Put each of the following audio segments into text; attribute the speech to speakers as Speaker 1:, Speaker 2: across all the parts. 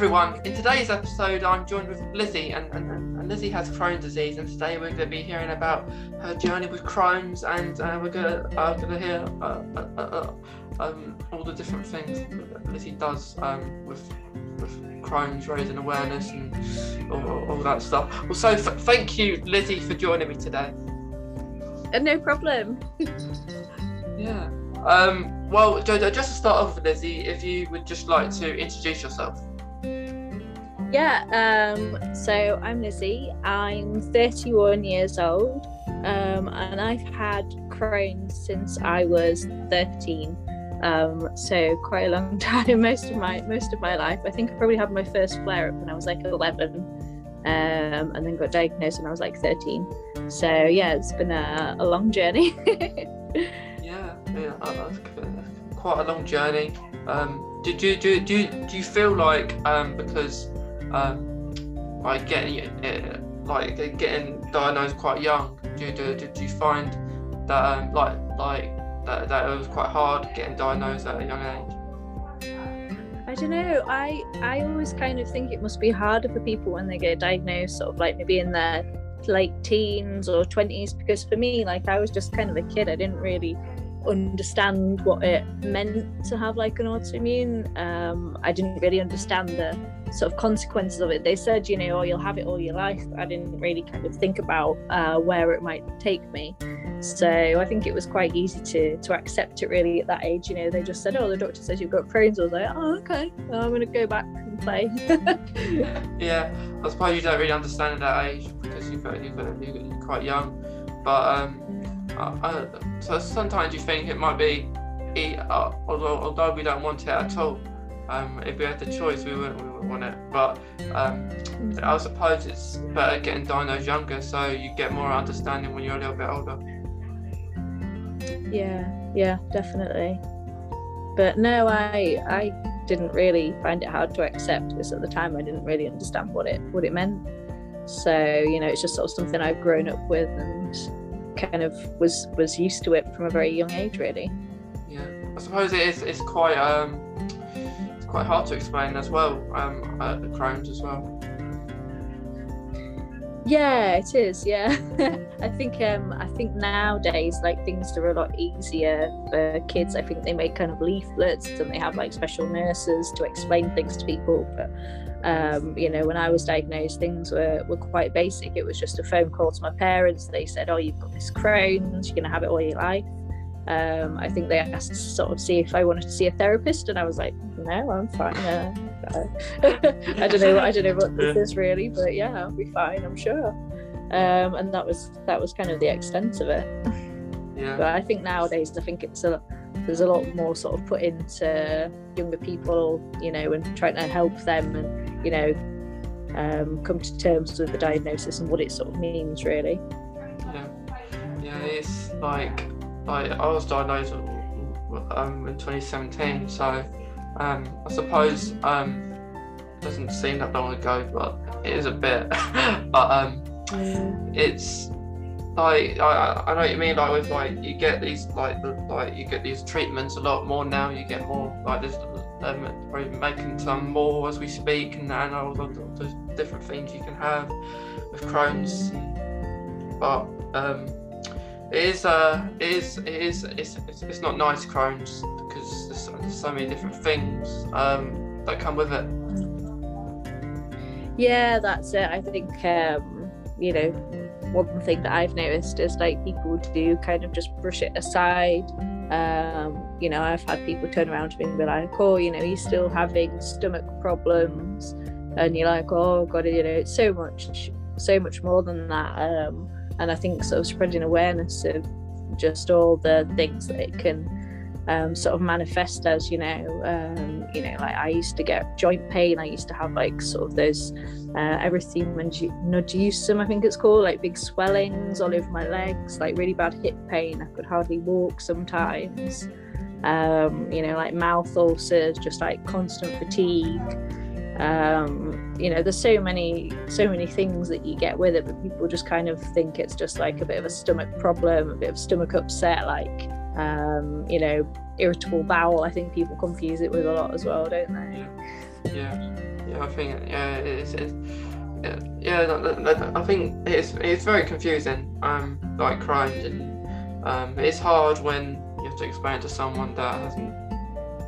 Speaker 1: Everyone. In today's episode, I'm joined with Lizzie, and, and, and Lizzie has Crohn's disease. And today, we're going to be hearing about her journey with Crohn's, and uh, we're going to uh, going to hear uh, uh, uh, uh, um, all the different things that Lizzie does um, with with Crohn's, raising awareness, and all, all that stuff. So, f- thank you, Lizzie, for joining me today.
Speaker 2: no problem.
Speaker 1: Yeah. Um, well, just to start off with Lizzie, if you would just like to introduce yourself.
Speaker 2: Yeah, um, so I'm Lizzie. I'm 31 years old, um, and I've had Crohn's since I was 13. Um, so quite a long time, most of my most of my life. I think I probably had my first flare up when I was like 11, um, and then got diagnosed when I was like 13. So yeah, it's been a, a long journey.
Speaker 1: Yeah, yeah, that's quite a long journey. Um, do, do, do, do, do you feel like um, because um, like getting uh, like getting diagnosed quite young, do, do, do you find that um, like like that, that it was quite hard getting diagnosed at a young age?
Speaker 2: I don't know. I I always kind of think it must be harder for people when they get diagnosed, sort of like maybe in their late teens or twenties. Because for me, like I was just kind of a kid. I didn't really understand what it meant to have like an autoimmune. Um, I didn't really understand the sort of consequences of it. They said, you know, oh, you'll have it all your life. I didn't really kind of think about uh, where it might take me. So I think it was quite easy to to accept it really at that age. You know, they just said, oh, the doctor says you've got Crohn's. I was like, oh, okay, well, I'm going to go back and play.
Speaker 1: yeah, I suppose you don't really understand at that age because you've got, you've got, you're quite young. But um, uh, so sometimes you think it might be, uh, although although we don't want it at all. Um, if we had the choice, we wouldn't, we wouldn't want it. But um, I suppose it's better getting diagnosed younger, so you get more understanding when you're a little bit older.
Speaker 2: Yeah, yeah, definitely. But no, I I didn't really find it hard to accept because at the time I didn't really understand what it what it meant. So you know, it's just sort of something I've grown up with and kind of was was used to it from a very young age, really.
Speaker 1: Yeah, I suppose it is. It's quite um, quite hard to explain as well. Um, uh, Crohn's as well.
Speaker 2: Yeah, it is. Yeah, I think um, I think nowadays like things are a lot easier for kids. I think they make kind of leaflets and they have like special nurses to explain things to people. But um, you know, when I was diagnosed, things were, were quite basic. It was just a phone call to my parents. They said, "Oh, you've got this Crohn's. You're gonna have it all your life." Um, I think they asked to sort of see if I wanted to see a therapist, and I was like, "No, I'm fine." Uh, I don't know. I don't know what this is really, but yeah, I'll be fine. I'm sure. Um, and that was that was kind of the extent of it.
Speaker 1: Yeah.
Speaker 2: But I think nowadays, I think it's a there's a lot more sort of put into younger people, you know, and trying to help them and, you know, um, come to terms with the diagnosis and what it sort of means, really.
Speaker 1: Yeah, yeah, it's like, like I was diagnosed um, in 2017, so um, I suppose um, it doesn't seem that long ago, but it is a bit. but um, it's like I, I know what you mean like with like you get these like the, like you get these treatments a lot more now you get more like there's um, making some more as we speak and, and all the, the different things you can have with Crohn's. But um it is uh it is it is it's, it's, it's not nice Crohn's because there's so, so many different things um that come with it
Speaker 2: yeah that's it I think um you know one thing that I've noticed is like people do kind of just brush it aside. Um, you know, I've had people turn around to me and be like, "Oh, you know, you're still having stomach problems," and you're like, "Oh God, you know, it's so much, so much more than that." Um, and I think sort of spreading awareness of just all the things that it can um, sort of manifest as, you know, um, you know, like I used to get joint pain. I used to have like sort of those uh, erythema nodosum, I think it's called, like big swellings all over my legs, like really bad hip pain. I could hardly walk sometimes. Um, you know, like mouth ulcers, just like constant fatigue. Um, you know there's so many so many things that you get with it but people just kind of think it's just like a bit of a stomach problem a bit of stomach upset like um, you know irritable bowel. I think people confuse it with a lot as well don't
Speaker 1: they? Yeah. Yeah, i think yeah it's, it's yeah, I think it's it's very confusing. Um, like Crohn's, and um, it's hard when you have to explain to someone that hasn't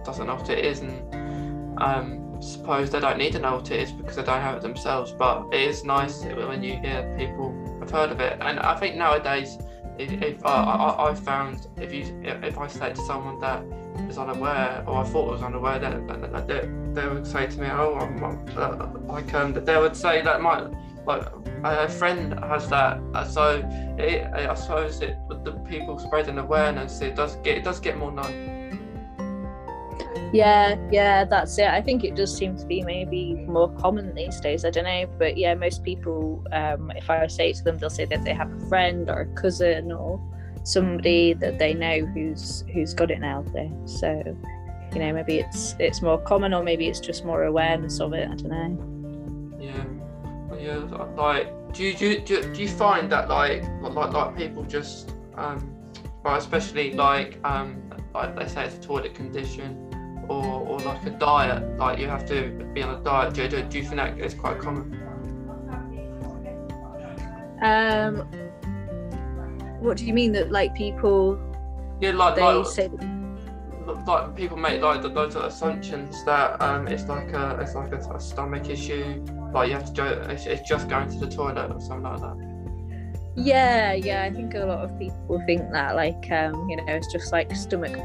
Speaker 1: doesn't know what it is, and um, suppose they don't need to know what it is because they don't have it themselves. But it is nice when you hear people have heard of it. And I think nowadays, if, if uh, I, I found if you if I say to someone that is unaware or I thought was unaware, then they, they would say to me, "Oh, I'm, uh, like um, they would say that my like a friend has that." Uh, so it, I suppose it the people spreading awareness, it does get it does get more known.
Speaker 2: Yeah, yeah, that's it. I think it does seem to be maybe more common these days. I don't know, but yeah, most people, um, if I say to them, they'll say that they have a friend or a cousin or somebody that they know who's who's got it now. There, so you know, maybe it's it's more common, or maybe it's just more awareness of it. I don't
Speaker 1: know. Yeah, yeah. Like, do you do do you find that like like like people just um, well, especially like um, like they say it's a toilet condition or, or like a diet, like you have to be on a diet. Do, do, do you think that is quite common?
Speaker 2: Um, what do you mean that like people?
Speaker 1: Yeah, like they like, say. Like people make like those assumptions that um it's like a it's like a, a stomach issue, like you have to go it's, it's just going to the toilet or something like that.
Speaker 2: Yeah, yeah, I think a lot of people think that like um you know it's just like stomach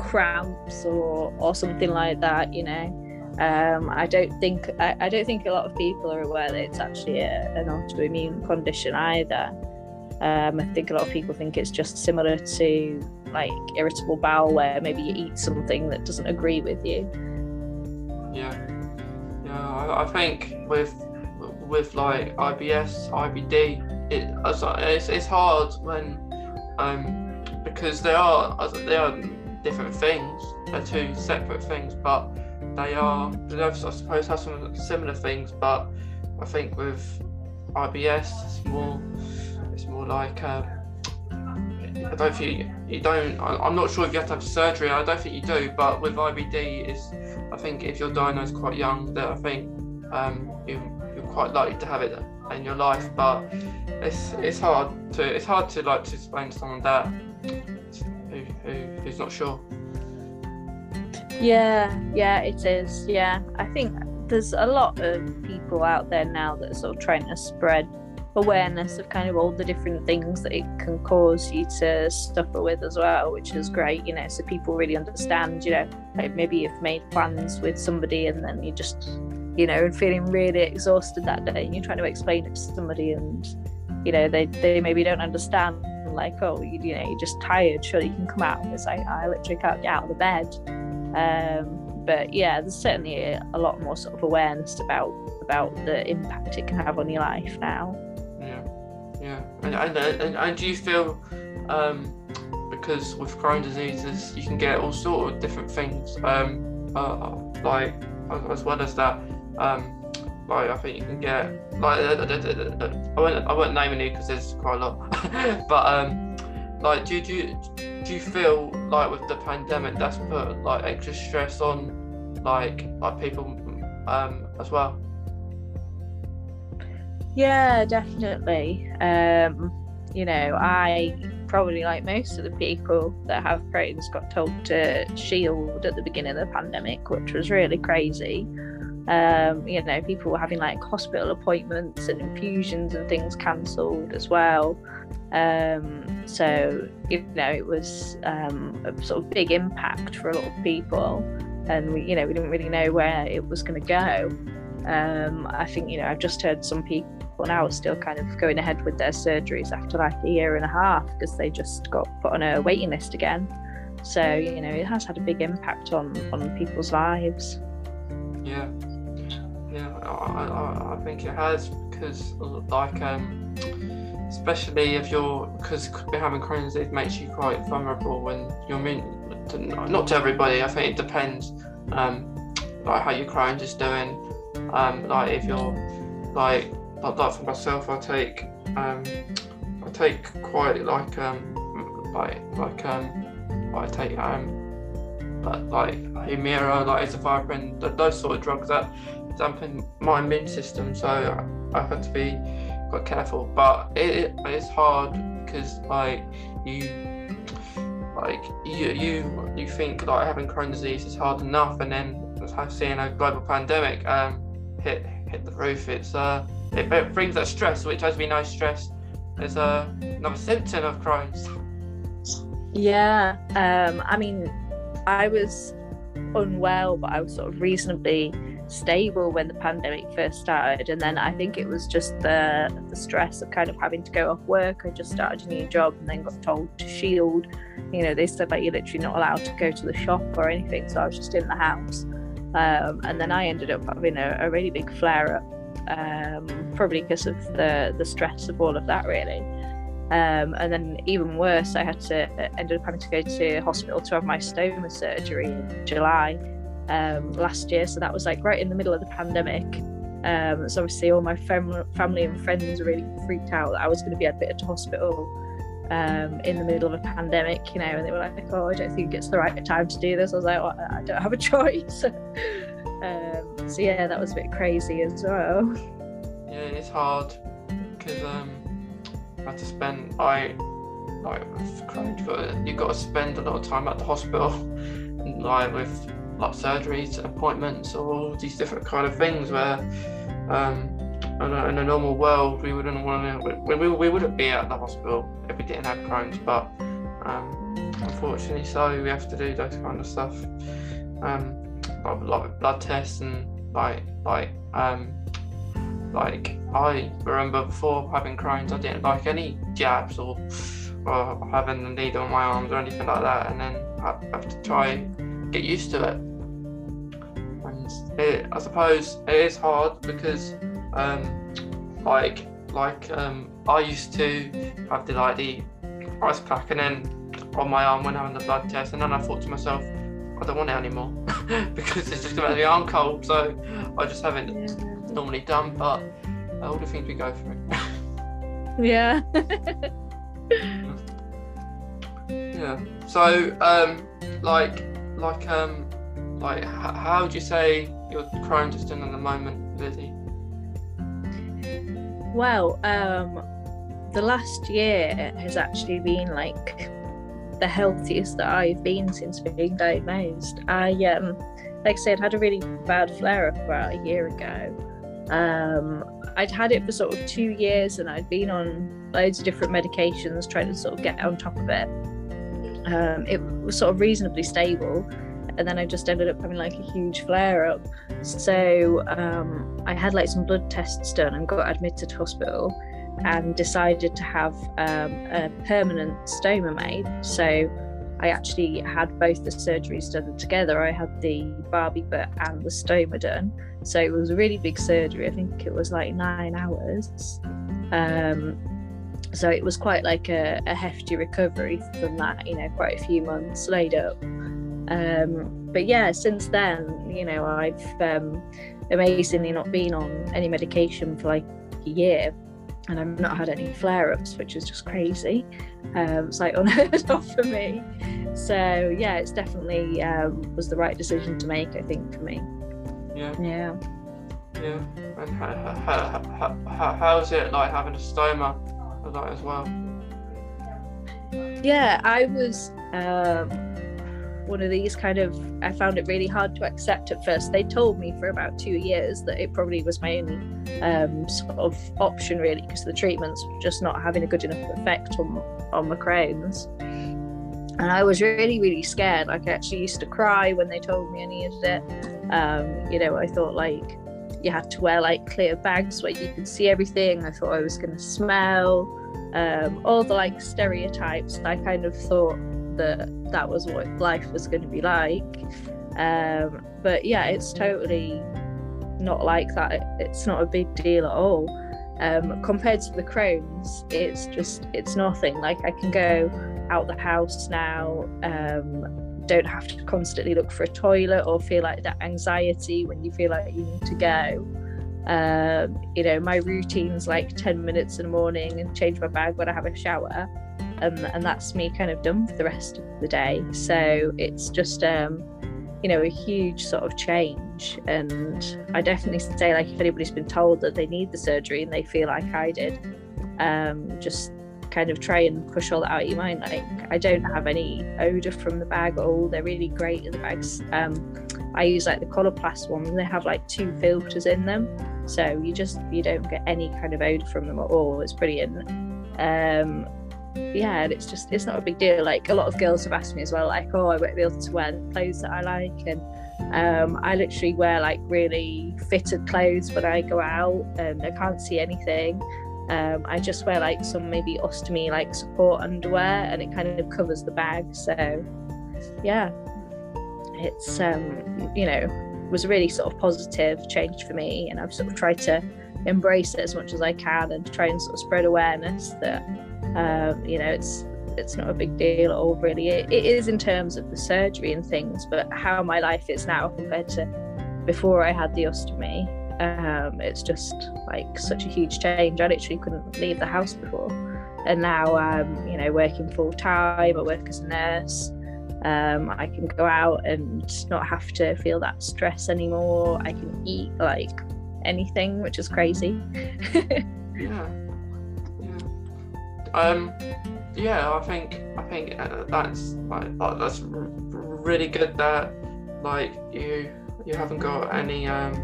Speaker 2: cramps or or something like that you know um, I don't think I, I, don't think a lot of people are aware that it's actually a, an autoimmune condition either. Um, I think a lot of people think it's just similar to like irritable bowel, where maybe you eat something that doesn't agree with you.
Speaker 1: Yeah, yeah. I, I think with with like IBS, IBD, it it's, it's hard when um because they are they are different things. They're two separate things, but they are. They I suppose have some similar things, but I think with IBS, it's more. It's more like. Uh, I don't think you, you don't. I, am not sure if you have to have surgery. I don't think you do, but with IBD, is I think if you're diagnosed quite young, that I think um, you, you're quite likely to have it in your life. But it's it's hard to it's hard to like to explain to someone that who's not sure.
Speaker 2: Yeah, yeah, it is. Yeah, I think there's a lot of people out there now that are sort of trying to spread awareness of kind of all the different things that it can cause you to suffer with as well, which is great, you know, so people really understand, you know, like maybe you've made plans with somebody and then you just, you know, feeling really exhausted that day and you're trying to explain it to somebody and, you know, they, they maybe don't understand like, oh, you, you know, you're just tired. Sure, you can come out. It's like I literally can't get out of the bed. Um, but yeah, there's certainly a, a, lot more sort of awareness about about the impact it can have on your life now.
Speaker 1: Yeah, yeah, and and, and, and do you feel um, because with Crohn's diseases you can get all sort of different things, um, uh, like as well as that. Um, like I think you can get like uh, uh, uh, I won't I won't name any because there's quite a lot, but um, like do you do you feel like with the pandemic that's put like extra stress on like like people um as well?
Speaker 2: Yeah, definitely. Um, you know, I probably like most of the people that have Crohn's got told to shield at the beginning of the pandemic, which was really crazy. Um, you know, people were having like hospital appointments and infusions and things cancelled as well. Um, so, you know, it was um, a sort of big impact for a lot of people. And we, you know, we didn't really know where it was going to go. Um, I think, you know, I've just heard some people now are still kind of going ahead with their surgeries after like a year and a half because they just got put on a waiting list again. So, you know, it has had a big impact on, on people's lives.
Speaker 1: Yeah, yeah, I, I, I think it has because, like, um, especially if you're because having Crohn's disease makes you quite vulnerable when you're to, not to everybody. I think it depends, um, like how your Crohn's is doing. Um, like if you're like like, like for myself, I take um, I take quite like um like like um I take um like like Humira, like azathioprine, those sort of drugs that dampen my immune system. So I, had to be quite careful. But it, it it's hard because like you like you you you think like having Crohn's disease is hard enough, and then seeing a global pandemic um hit hit the roof. It's uh it, it brings that stress, which as we know, stress is uh, another symptom of Crohn's.
Speaker 2: Yeah, um, I mean, I was unwell, but I was sort of reasonably stable when the pandemic first started and then I think it was just the the stress of kind of having to go off work. I just started a new job and then got told to shield. You know they said that you're literally not allowed to go to the shop or anything so I was just in the house. Um, and then I ended up having a, a really big flare up um, probably because of the the stress of all of that really. Um, and then even worse I had to ended up having to go to hospital to have my stoma surgery in July um, last year. So that was like right in the middle of the pandemic. Um, so obviously all my fam- family and friends were really freaked out that I was going to be admitted to hospital um, in the middle of a pandemic, you know, and they were like, "Oh, I don't think it's the right time to do this." I was like, well, "I don't have a choice." um, so yeah, that was a bit crazy as well.
Speaker 1: Yeah, it's hard because um, I had to spend I like you got you got to spend a lot of time at the hospital, and like with like surgeries, appointments, all these different kind of things where um, in, a, in a normal world we wouldn't want to, we, we, we wouldn't be at the hospital if we didn't have Crohn's, but um, unfortunately so we have to do those kind of stuff, um, like, like blood tests and like like um, like I remember before having Crohn's, I didn't like any jabs or or having the needle on my arms or anything like that, and then I have to try get used to it it, I suppose it is hard because, um, like, like um, I used to have the like the ice pack and then on my arm when having the blood test, and then I thought to myself, I don't want it anymore because it's just going to be arm cold. So I just haven't yeah. normally done, but all the things we go through.
Speaker 2: yeah.
Speaker 1: yeah. So, um, like, like, um, like, how would you say your Crohn's is doing at the moment, Lizzie?
Speaker 2: Well, um, the last year has actually been like the healthiest that I've been since being diagnosed. I, um, like I said, had a really bad flare up about a year ago. Um, I'd had it for sort of two years and I'd been on loads of different medications trying to sort of get on top of it. Um, it was sort of reasonably stable and then I just ended up having like a huge flare up. So um, I had like some blood tests done and got admitted to hospital and decided to have um, a permanent stoma made. So I actually had both the surgeries done together. I had the Barbie butt and the stoma done. So it was a really big surgery. I think it was like nine hours. Um, so it was quite like a, a hefty recovery from that, you know, quite a few months laid up. Um, but yeah, since then, you know, I've um, amazingly not been on any medication for like a year and I've not had any flare ups, which is just crazy. Um, it's like unheard of for me. So yeah, it's definitely um, was the right decision to make, I think, for me.
Speaker 1: Yeah.
Speaker 2: Yeah.
Speaker 1: Yeah. And how, how, how, how's it like having a stoma like as well?
Speaker 2: Yeah, I was. Um, one of these kind of I found it really hard to accept at first. They told me for about two years that it probably was my only um, sort of option really because the treatments were just not having a good enough effect on on my Crohn's. And I was really, really scared. Like I actually used to cry when they told me I needed it. Um, you know, I thought like you had to wear like clear bags where you could see everything. I thought I was going to smell. Um, all the like stereotypes. I kind of thought that that was what life was going to be like. Um, but yeah, it's totally not like that. It's not a big deal at all. Um, compared to the Crohn's, it's just it's nothing. Like I can go out the house now, um, don't have to constantly look for a toilet or feel like that anxiety when you feel like you need to go. Um, you know, my routine's like 10 minutes in the morning and change my bag when I have a shower. Um, and that's me kind of done for the rest of the day. So it's just, um, you know, a huge sort of change. And I definitely say, like, if anybody's been told that they need the surgery and they feel like I did, um, just kind of try and push all that out of your mind. Like, I don't have any odor from the bag at all. They're really great in the bags. Um, I use like the Coloplast ones. They have like two filters in them, so you just you don't get any kind of odor from them at all. It's brilliant. Um, yeah, and it's just it's not a big deal. Like a lot of girls have asked me as well, like, oh, I won't be able to wear the clothes that I like, and um, I literally wear like really fitted clothes when I go out, and I can't see anything. Um, I just wear like some maybe ostomy like support underwear, and it kind of covers the bag. So, yeah, it's um, you know was a really sort of positive change for me, and I've sort of tried to embrace it as much as I can and try and sort of spread awareness that um, you know it's it's not a big deal at all really. It, it is in terms of the surgery and things but how my life is now compared to before I had the ostomy um, it's just like such a huge change. I literally couldn't leave the house before. And now um, you know working full time I work as a nurse. Um, I can go out and not have to feel that stress anymore. I can eat like anything which is crazy
Speaker 1: yeah yeah. um, yeah, I think I think uh, that's like that's really good that like you you haven't got any um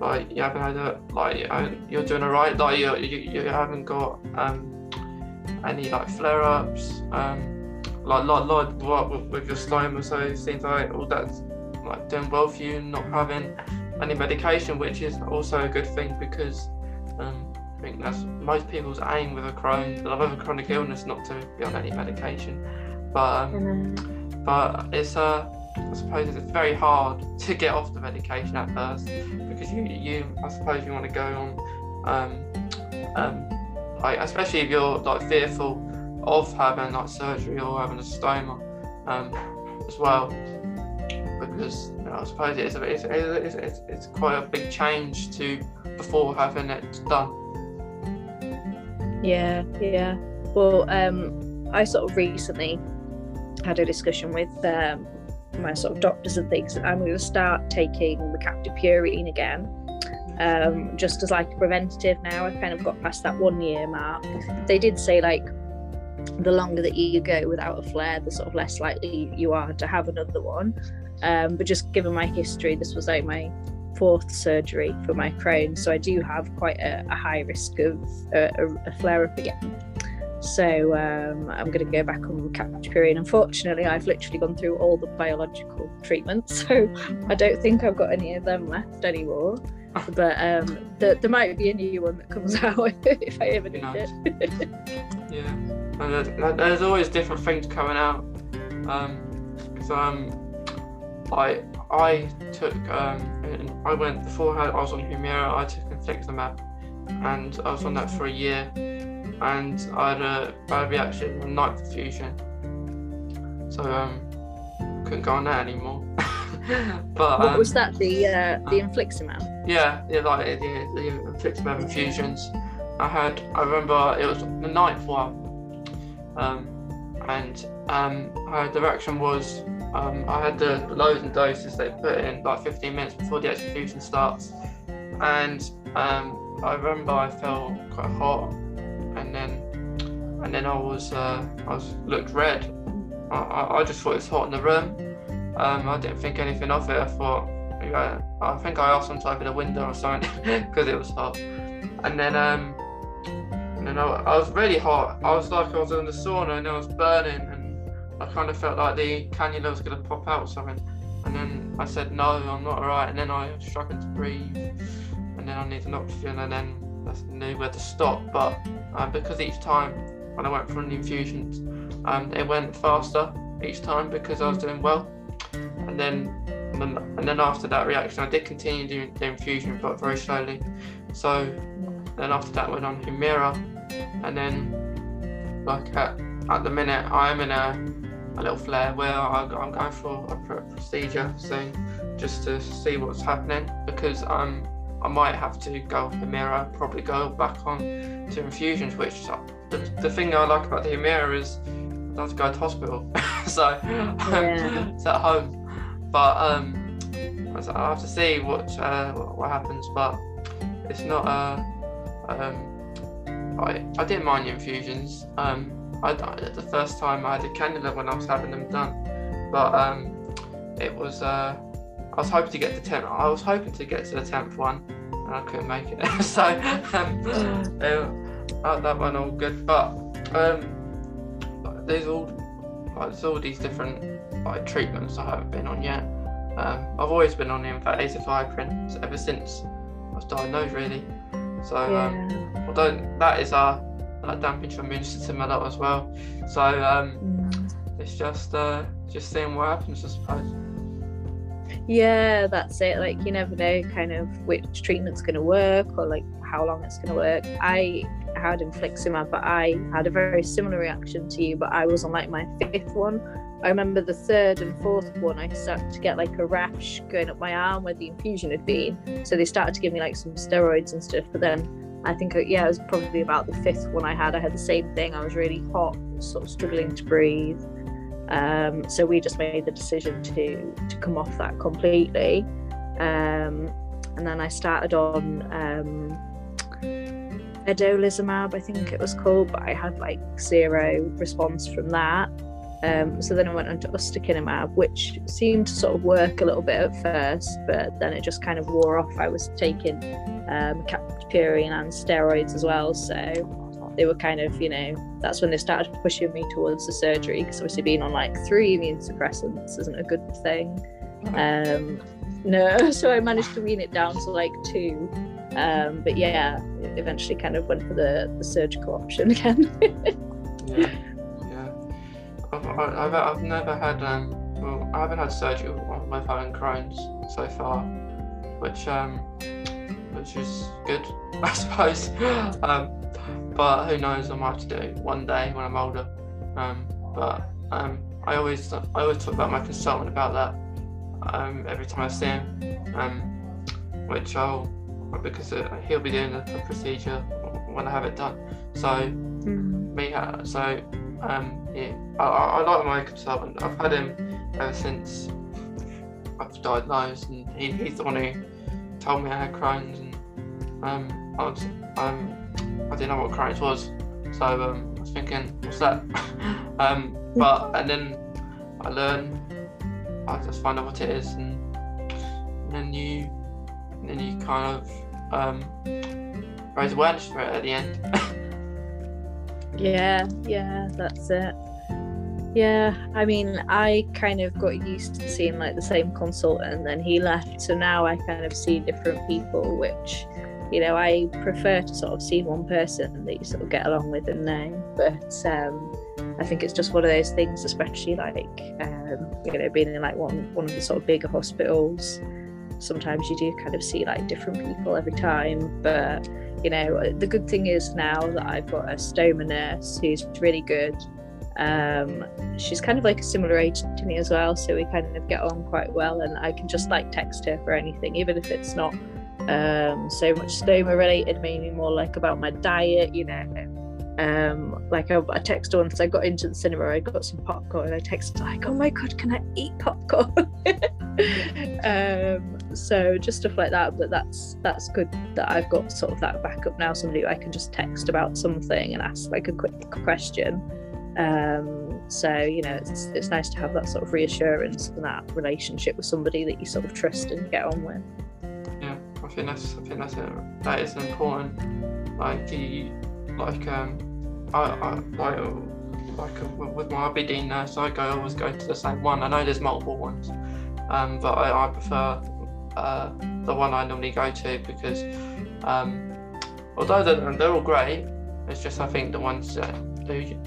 Speaker 1: like you haven't had a like you're doing alright like you, you you haven't got um any like flare ups um like like like what with, with your stoma so it seems like all that's like doing well for you not having any medication which is also a good thing because um I think that's most people's aim with a Crohn's, with a chronic illness, not to be on any medication. But um, but it's uh, I suppose it's very hard to get off the medication at first because you you I suppose you want to go on um, um, like especially if you're like fearful of having like surgery or having a stoma um, as well because you know, I suppose it's, it's, it's, it's, quite a big change to before having it done.
Speaker 2: Yeah, yeah. Well, um, I sort of recently had a discussion with um, my sort of doctors and things, and I'm going to start taking the mercaptopurine again. Um, just as like a preventative now, I've kind of got past that one year mark. They did say like the longer that you go without a flare, the sort of less likely you are to have another one. Um, but just given my history, this was like my fourth surgery for my Crohn, so I do have quite a, a high risk of a, a, flare up again. So um, I'm going to go back on mercaptopurine. Unfortunately, I've literally gone through all the biological treatments, so I don't think I've got any of them left anymore. But um, the, there might be a new one that comes out if I ever need
Speaker 1: it. yeah, and there's always different things coming out. Um, so um, like I took, um, I went before I was on Humira, I took infliximab, and I was on that for a year, and I had a bad reaction from night infusion, so um, couldn't go on that anymore.
Speaker 2: but what um, was that? The uh, the um, infliximab?
Speaker 1: Yeah, yeah, like the, the infliximab infusions. I had, I remember it was the ninth one, and um, I, the was um, I had the loading doses they put in like 15 minutes before the execution starts, and um, I remember I felt quite hot, and then and then I was uh, I was looked red. I, I just thought it was hot in the room. Um, I didn't think anything of it. I thought I think I asked them to open the window or something because it was hot, and then um, and I, I was really hot. I was like I was in the sauna and I was burning and I kind of felt like the cannula was going to pop out or something. And then I said, no, I'm not alright. And then I struggled to breathe. And then I needed an oxygen. And then I knew where to stop. But uh, because each time when I went for the infusions, um, it went faster each time because I was doing well. And then, and then, after that reaction, I did continue doing the infusion, but very slowly. So then after that, went on Humira. And then, like at, at the minute, I am in a a little flare where I, I'm going for a procedure soon just to see what's happening because um, I might have to go off Humira, probably go back on to infusions, which the, the thing I like about the Humira is I don't have to go to hospital, so yeah. it's at home. But um, I have to see what uh, what happens, but it's not. Uh, um, I I didn't mind the infusions. Um, I the first time I had a cannula when I was having them done, but um, it was. Uh, I was hoping to get the tenth. I was hoping to get to the tenth one, and I couldn't make it. so um, uh, that one all good, but um, there's all like, there's all these different like treatments I haven't been on yet. Um, I've always been on the azathioprine ever since I was diagnosed, really. So um, although that is a that immune system a lot as well. So um, mm. it's just uh, just seeing what happens, I suppose.
Speaker 2: Yeah, that's it. Like you never know kind of which treatment's going to work or like how long it's going to work. I had infliximab, but I had a very similar reaction to you, but I was on like my fifth one. I remember the third and fourth one, I started to get like a rash going up my arm where the infusion had been. So they started to give me like some steroids and stuff. But then I think, uh, yeah, it was probably about the fifth one I had. I had the same thing. I was really hot, sort of struggling to breathe. Um, so we just made the decision to to come off that completely. Um, and then I started on um, vedolizumab, I think it was called, but I had like zero response from that. Um, so then I went on to ustekinumab, which seemed to sort of work a little bit at first, but then it just kind of wore off. I was taking um, and steroids as well, so they were kind of, you know, that's when they started pushing me towards the surgery because obviously being on like three immune suppressants isn't a good thing. Um, no, so I managed to wean it down to like two. Um, but yeah, eventually kind of went for the, the surgical option again.
Speaker 1: yeah. I've, I've, I've never had, um, well, I haven't had surgery with having Crohn's so far, which, um, which is good, I suppose. Um, but who knows? I might have to do one day when I'm older. Um, but um, I always I always talk about my consultant about that um, every time I see him, um, which I'll because uh, he'll be doing the, procedure when I have it done. So mm. me so um, yeah, I, I, like my consultant. I've had him ever since I've diagnosed, and he, he's the one who told me I had Crohn's, and um, I was um, I didn't know what Crohn's was, so um, I was thinking, what's that? um, but and then I learn, I just find out what it is, and, and then you, and then you kind of um, raise awareness for it at the end.
Speaker 2: yeah, yeah, that's it. Yeah, I mean, I kind of got used to seeing like the same consultant, and then he left, so now I kind of see different people, which you know, I prefer to sort of see one person that you sort of get along with and know. But um, I think it's just one of those things, especially like um, you know, being in like one one of the sort of bigger hospitals. Sometimes you do kind of see like different people every time, but you know, the good thing is now that I've got a stoma nurse who's really good. Um, she's kind of like a similar age to me as well, so we kind of get on quite well, and I can just like text her for anything, even if it's not um, so much stoma related, maybe more like about my diet, you know. Um, like I, I texted once I got into the cinema, I got some popcorn, and I texted like, "Oh my god, can I eat popcorn?" um, so just stuff like that. But that's that's good that I've got sort of that backup now. Somebody I can just text about something and ask like a quick question. Um, so you know, it's it's nice to have that sort of reassurance and that relationship with somebody that you sort of trust and get on with Yeah, I
Speaker 1: think that's I think that's a, that is important. Like the like um I, I like like uh, with my IBD nurse, I go always go to the same one. I know there's multiple ones, um, but I, I prefer uh, the one I normally go to because um, although they're, they're all great, it's just I think the ones that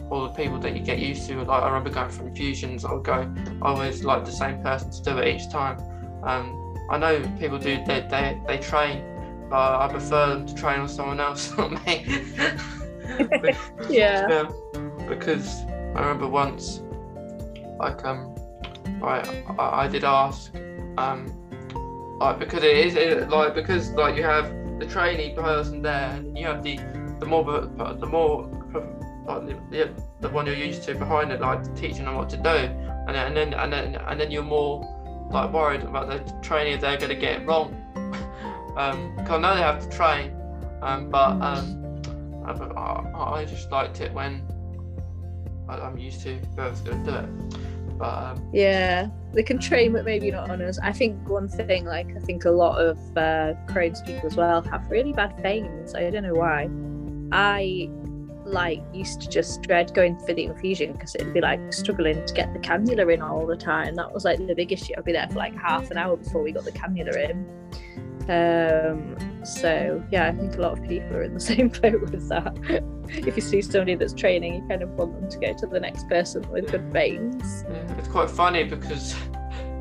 Speaker 1: all the people that you get used to. Like I remember going for infusions, I'll go. I always like the same person to do it each time. Um, I know people do they they, they train, but I prefer them to train on someone else, not me.
Speaker 2: yeah. yeah.
Speaker 1: Because I remember once like um, I I, I did ask um, like because it is it, like because like you have the trainee person there, and you have the the more the more like the, the one you're used to behind it, like teaching them what to do, and then and then and then, and then you're more like worried about the trainee if they're going to get it wrong. um, cause I know they have to train, um, but um, I, I just liked it when I'm used to whoever's going to do it. But um,
Speaker 2: yeah, they can train, but maybe not on us. I think one thing, like I think a lot of uh, Crohn's people as well have really bad veins. I don't know why. I like used to just dread going for the infusion because it'd be like struggling to get the cannula in all the time. That was like the big issue. I'd be there for like half an hour before we got the cannula in. Um, so yeah, I think a lot of people are in the same boat with that. if you see somebody that's training, you kind of want them to go to the next person with good veins.
Speaker 1: Yeah, it's quite funny because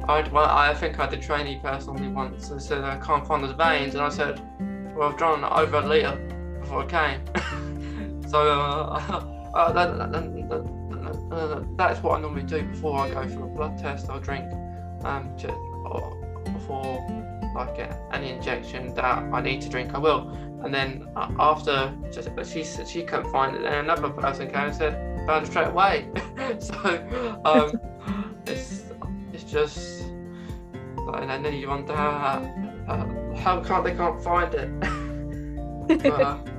Speaker 1: I well, I think I did trainee personally once and said I can't find the veins, and I said, well, I've drawn over a litre before I came. so uh, uh, that, that, that, uh, that's what I normally do before I go for a blood test. I'll drink um, before like any injection that I need to drink, I will. And then uh, after just she she couldn't find it, and another person came and said found it straight away. so um, it's it's just and then you wonder how, how, how can't they can't find it. but,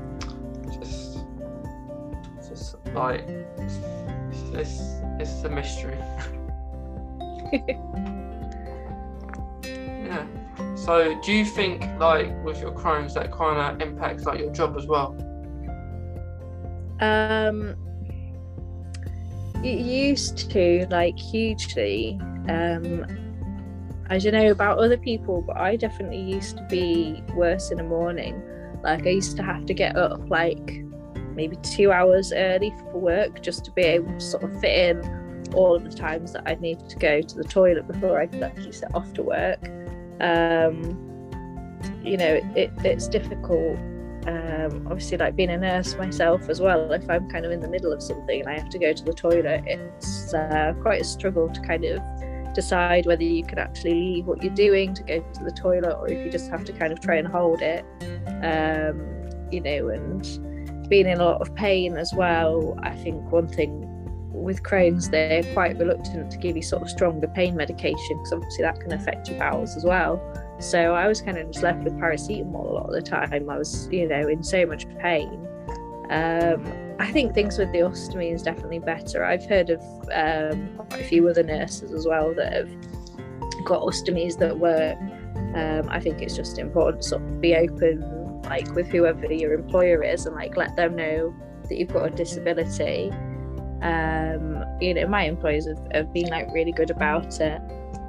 Speaker 1: like it's it's, it's a mystery. yeah. So, do you think, like, with your Crohn's, that kind of impacts like your job as well?
Speaker 2: Um, it used to, like, hugely. Um, I don't know about other people, but I definitely used to be worse in the morning. Like, I used to have to get up like maybe two hours early for work just to be able to sort of fit in all of the times that I'd need to go to the toilet before I could actually set off to work. Um, you know it, it's difficult um, obviously like being a nurse myself as well if i'm kind of in the middle of something and i have to go to the toilet it's uh, quite a struggle to kind of decide whether you can actually leave what you're doing to go to the toilet or if you just have to kind of try and hold it. Um, you know and being in a lot of pain as well i think one thing with Crohn's, they're quite reluctant to give you sort of stronger pain medication because obviously that can affect your bowels as well. So I was kind of just left with paracetamol a lot of the time. I was, you know, in so much pain. Um, I think things with the ostomy is definitely better. I've heard of um, quite a few other nurses as well that have got ostomies that work. Um, I think it's just important to sort of be open, like with whoever your employer is, and like let them know that you've got a disability um, you know, my employers have, have been like really good about it.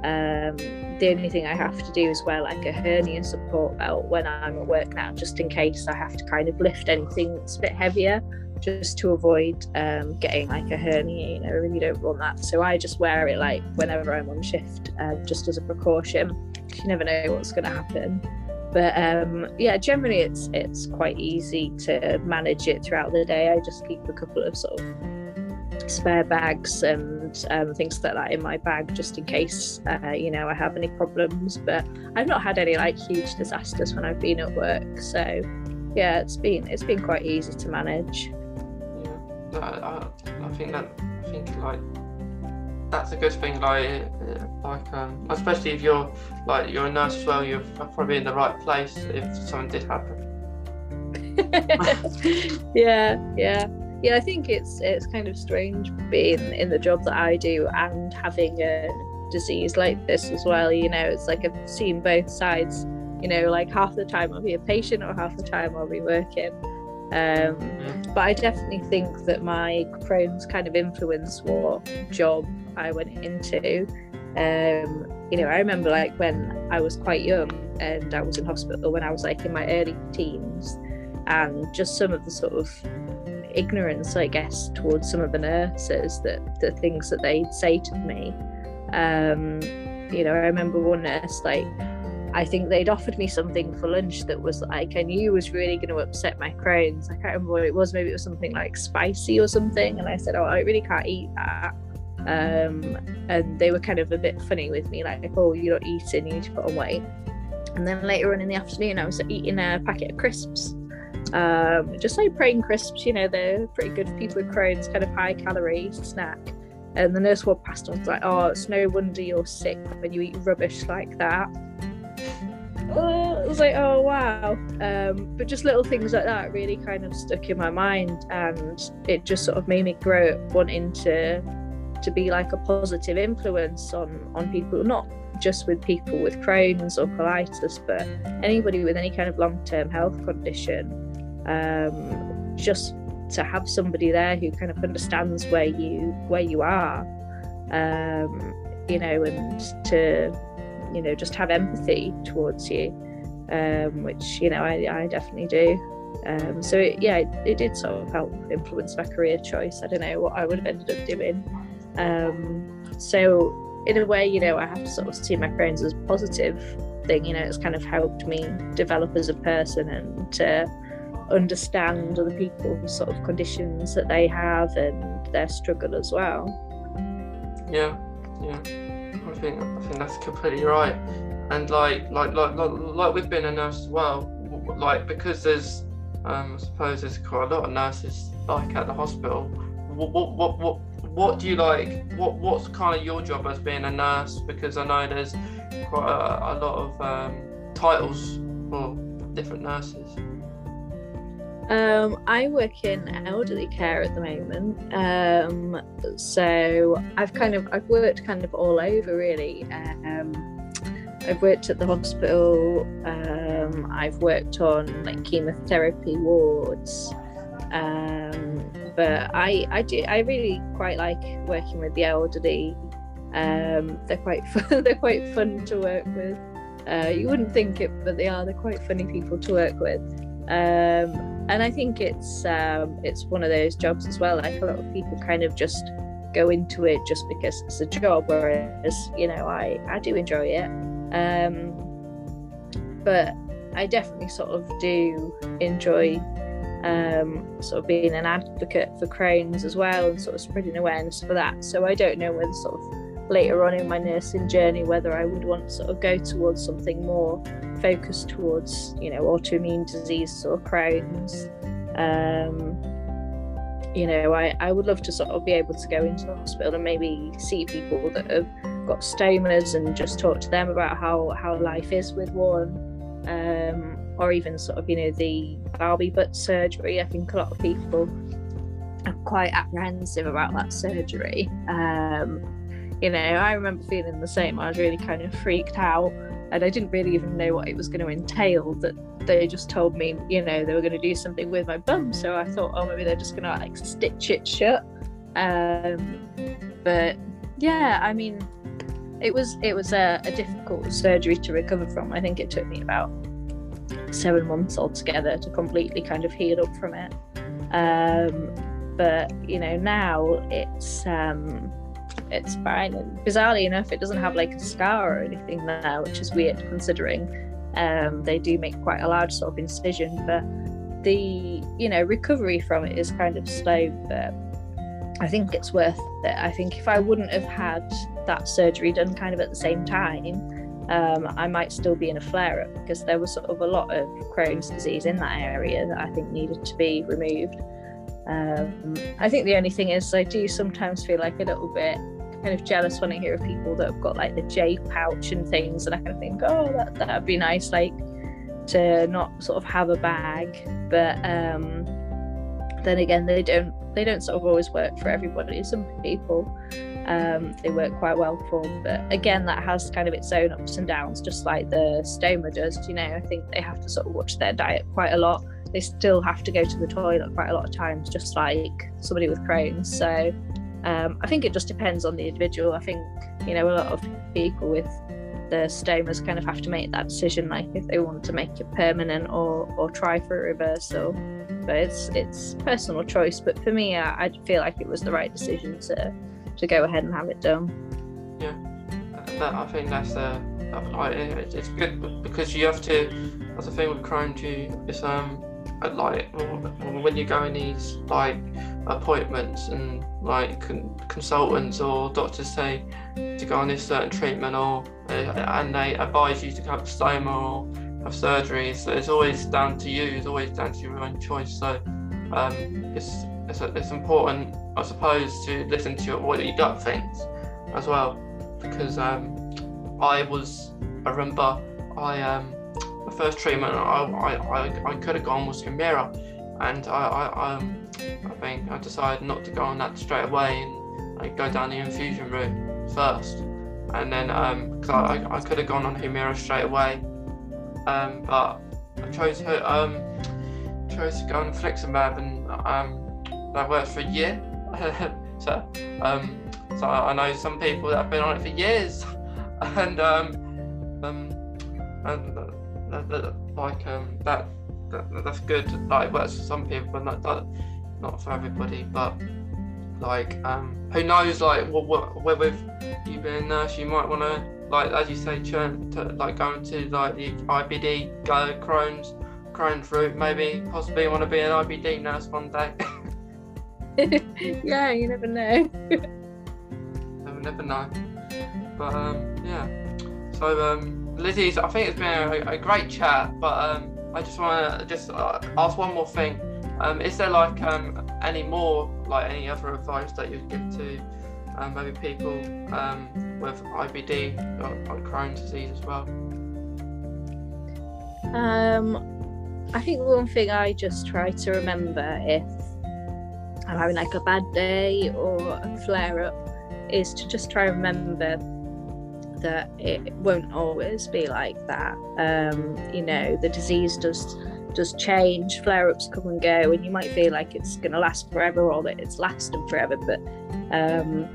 Speaker 2: Um, the only thing I have to do is wear like a hernia support belt when I'm at work now, just in case I have to kind of lift anything that's a bit heavier, just to avoid um, getting like a hernia. You know, really don't want that. So I just wear it like whenever I'm on shift, uh, just as a precaution. You never know what's going to happen. But um, yeah, generally it's it's quite easy to manage it throughout the day. I just keep a couple of sort of spare bags and um, things like that in my bag just in case uh, you know I have any problems. But I've not had any like huge disasters when I've been at work, so yeah, it's been it's been quite easy to manage.
Speaker 1: Yeah, I, I think that I think like that's a good thing. Like like um, especially if you're like you're a nurse as well, you're probably in the right place if something did happen.
Speaker 2: yeah, yeah yeah, I think it's it's kind of strange being in the job that I do and having a disease like this as well. You know, it's like I've seen both sides. You know, like half the time I'll be a patient or half the time I'll be working. Um, but I definitely think that my Crohn's kind of influenced what job I went into. Um, you know, I remember like when I was quite young and I was in hospital when I was like in my early teens, and just some of the sort of ignorance, I guess, towards some of the nurses that the things that they'd say to me. Um, you know, I remember one nurse like I think they'd offered me something for lunch that was like I knew was really going to upset my Crohn's. I can't remember what it was. Maybe it was something like spicy or something. And I said, "Oh, I really can't eat that." Um, and they were kind of a bit funny with me, like, oh, you're not eating, you need to put on weight. And then later on in the afternoon, I was eating a packet of crisps. Um, just like Prane crisps, you know, they're pretty good for people with Crohn's, kind of high calorie snack. And the nurse walked past and was like, oh, it's no wonder you're sick when you eat rubbish like that. I was like, oh wow. Um, but just little things like that really kind of stuck in my mind, and it just sort of made me grow up wanting to to be like a positive influence on on people, not just with people with Crohn's or colitis, but anybody with any kind of long term health condition. Um, just to have somebody there who kind of understands where you where you are, um, you know, and to you know just have empathy towards you um, which you know I, I definitely do. Um, so it, yeah it, it, did sort of help influence my career choice. I don't know what I would have ended up doing um, so in a way you know I have to sort of see my Crohn's as a positive thing you know it's kind of helped me develop as a person and to understand other people's sort of conditions that they have and their struggle as well
Speaker 1: yeah yeah I think I think that's completely right. And like like like like, like we've been a nurse as well. Like because there's um, I suppose there's quite a lot of nurses like at the hospital. What what what what, what do you like? What what's kind of your job as being a nurse? Because I know there's quite a, a lot of um, titles for different nurses.
Speaker 2: Um, I work in elderly care at the moment, um, so I've kind of I've worked kind of all over really. Um, I've worked at the hospital. Um, I've worked on like chemotherapy wards, um, but I I do I really quite like working with the elderly. Um, they're quite fun, they're quite fun to work with. Uh, you wouldn't think it, but they are. They're quite funny people to work with. Um, and I think it's um, it's one of those jobs as well. Like a lot of people kind of just go into it just because it's a job, whereas you know I I do enjoy it. Um, but I definitely sort of do enjoy um, sort of being an advocate for Crohn's as well and sort of spreading awareness for that. So I don't know whether sort of later on in my nursing journey whether I would want to sort of go towards something more focused towards you know autoimmune disease or Crohn's. Um, you know, I, I would love to sort of be able to go into the hospital and maybe see people that have got stomas and just talk to them about how, how life is with one. Um, or even sort of, you know, the Barbie butt surgery. I think a lot of people are quite apprehensive about that surgery. Um, you know, I remember feeling the same. I was really kind of freaked out, and I didn't really even know what it was going to entail. That they just told me, you know, they were going to do something with my bum. So I thought, oh, maybe they're just going to like stitch it shut. Um, but yeah, I mean, it was it was a, a difficult surgery to recover from. I think it took me about seven months altogether to completely kind of heal up from it. Um, but you know, now it's um, it's fine. And bizarrely enough, it doesn't have like a scar or anything now, which is weird considering um, they do make quite a large sort of incision. But the you know recovery from it is kind of slow, but I think it's worth it. I think if I wouldn't have had that surgery done kind of at the same time. Um, I might still be in a flare up because there was sort of a lot of Crohn's disease in that area that I think needed to be removed. Um, I think the only thing is I do sometimes feel like a little bit kind of jealous when I hear of people that have got like the J pouch and things, and I kind of think, oh, that that'd be nice, like to not sort of have a bag. But um, then again, they don't they don't sort of always work for everybody. Some people um, they work quite well for, but again, that has kind of its own ups and downs, just like the stoma does. You know, I think they have to sort of watch their diet quite a lot. They still have to go to the toilet quite a lot of times, just like somebody with Crohn's. So um, I think it just depends on the individual. I think you know a lot of people with the stomas kind of have to make that decision, like if they want to make it permanent or or try for a reversal. But it's it's personal choice. But for me, I, I feel like it was the right decision to to go ahead and have it done.
Speaker 1: Yeah, that, I think that's uh, it's good because you have to. That's the thing with Crohn too. It's um like when you go in these like appointments and like con- consultants or doctors say to go on this certain treatment or uh, and they advise you to have stoma or have surgery so it's always down to you it's always down to your own choice so um, it's, it's it's important I suppose to listen to what your gut thinks as well because um, I was I remember I um the first treatment I I, I, I could have gone was Humira and I, I, um, I think I decided not to go on that straight away and go down the infusion route first, and then um, cause I, I could have gone on Humira straight away, um, but I chose um, chose to go on Infliximab and um, that worked for a year. so um, so I know some people that have been on it for years, and um, um, and uh, like um, that that, that's good. Like works for some people, but not not, not for everybody. But like, um, who knows? Like, what where with you being a nurse, you might want to like, as you say, churn to like going to like the IBD, go Crohn's, Crohn's route. Maybe possibly want to be an IBD nurse one day.
Speaker 2: yeah, you never know.
Speaker 1: never, never know. But um, yeah. So um, Lizzie, I think it's been a, a great chat. But um, I just want to just uh, ask one more thing. Um, is there like um, any more, like any other advice that you'd give to um, maybe people um, with IBD or like Crohn's disease as well?
Speaker 2: Um, I think one thing I just try to remember if I'm having like a bad day or a flare up is to just try and remember that it won't always be like that. Um, you know, the disease does does change, flare ups come and go, and you might feel like it's going to last forever or that it's lasting forever, but um,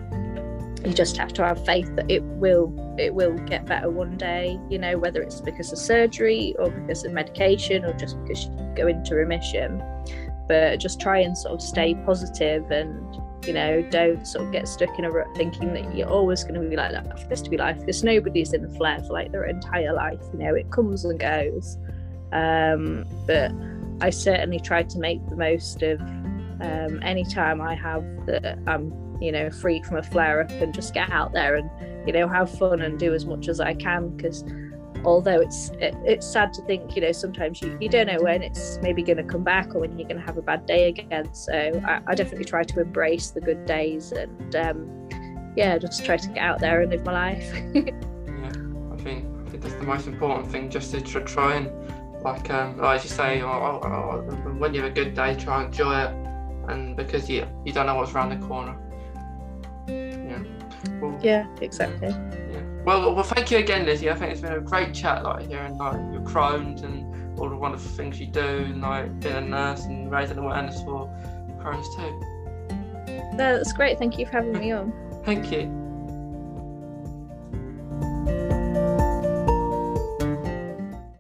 Speaker 2: you just have to have faith that it will it will get better one day. You know, whether it's because of surgery or because of medication or just because you go into remission. But just try and sort of stay positive and you know don't sort of get stuck in a rut thinking that you're always going to be like that for this to be life because nobody's in the flare for like their entire life you know it comes and goes. Um, but i certainly try to make the most of um, any time i have that i'm you know free from a flare up and just get out there and you know have fun and do as much as i can because although it's it, it's sad to think you know sometimes you, you don't know when it's maybe going to come back or when you're going to have a bad day again. So I, I, definitely try to embrace the good days and um, yeah just try to get out there and live my life.
Speaker 1: Yeah I think I think that's the most important thing just to try and like um, as you say or, or, or when you have a good day try and enjoy it. And because you you don't know what's around the corner. Yeah.
Speaker 2: Well, yeah exactly
Speaker 1: well, well, thank you again, Lizzie. I think it's been a great chat, like hearing like your Crohn's and all the wonderful things you do, and like being a nurse and raising awareness for Crohn's too.
Speaker 2: No, that's great. Thank you for having me on.
Speaker 1: Thank you.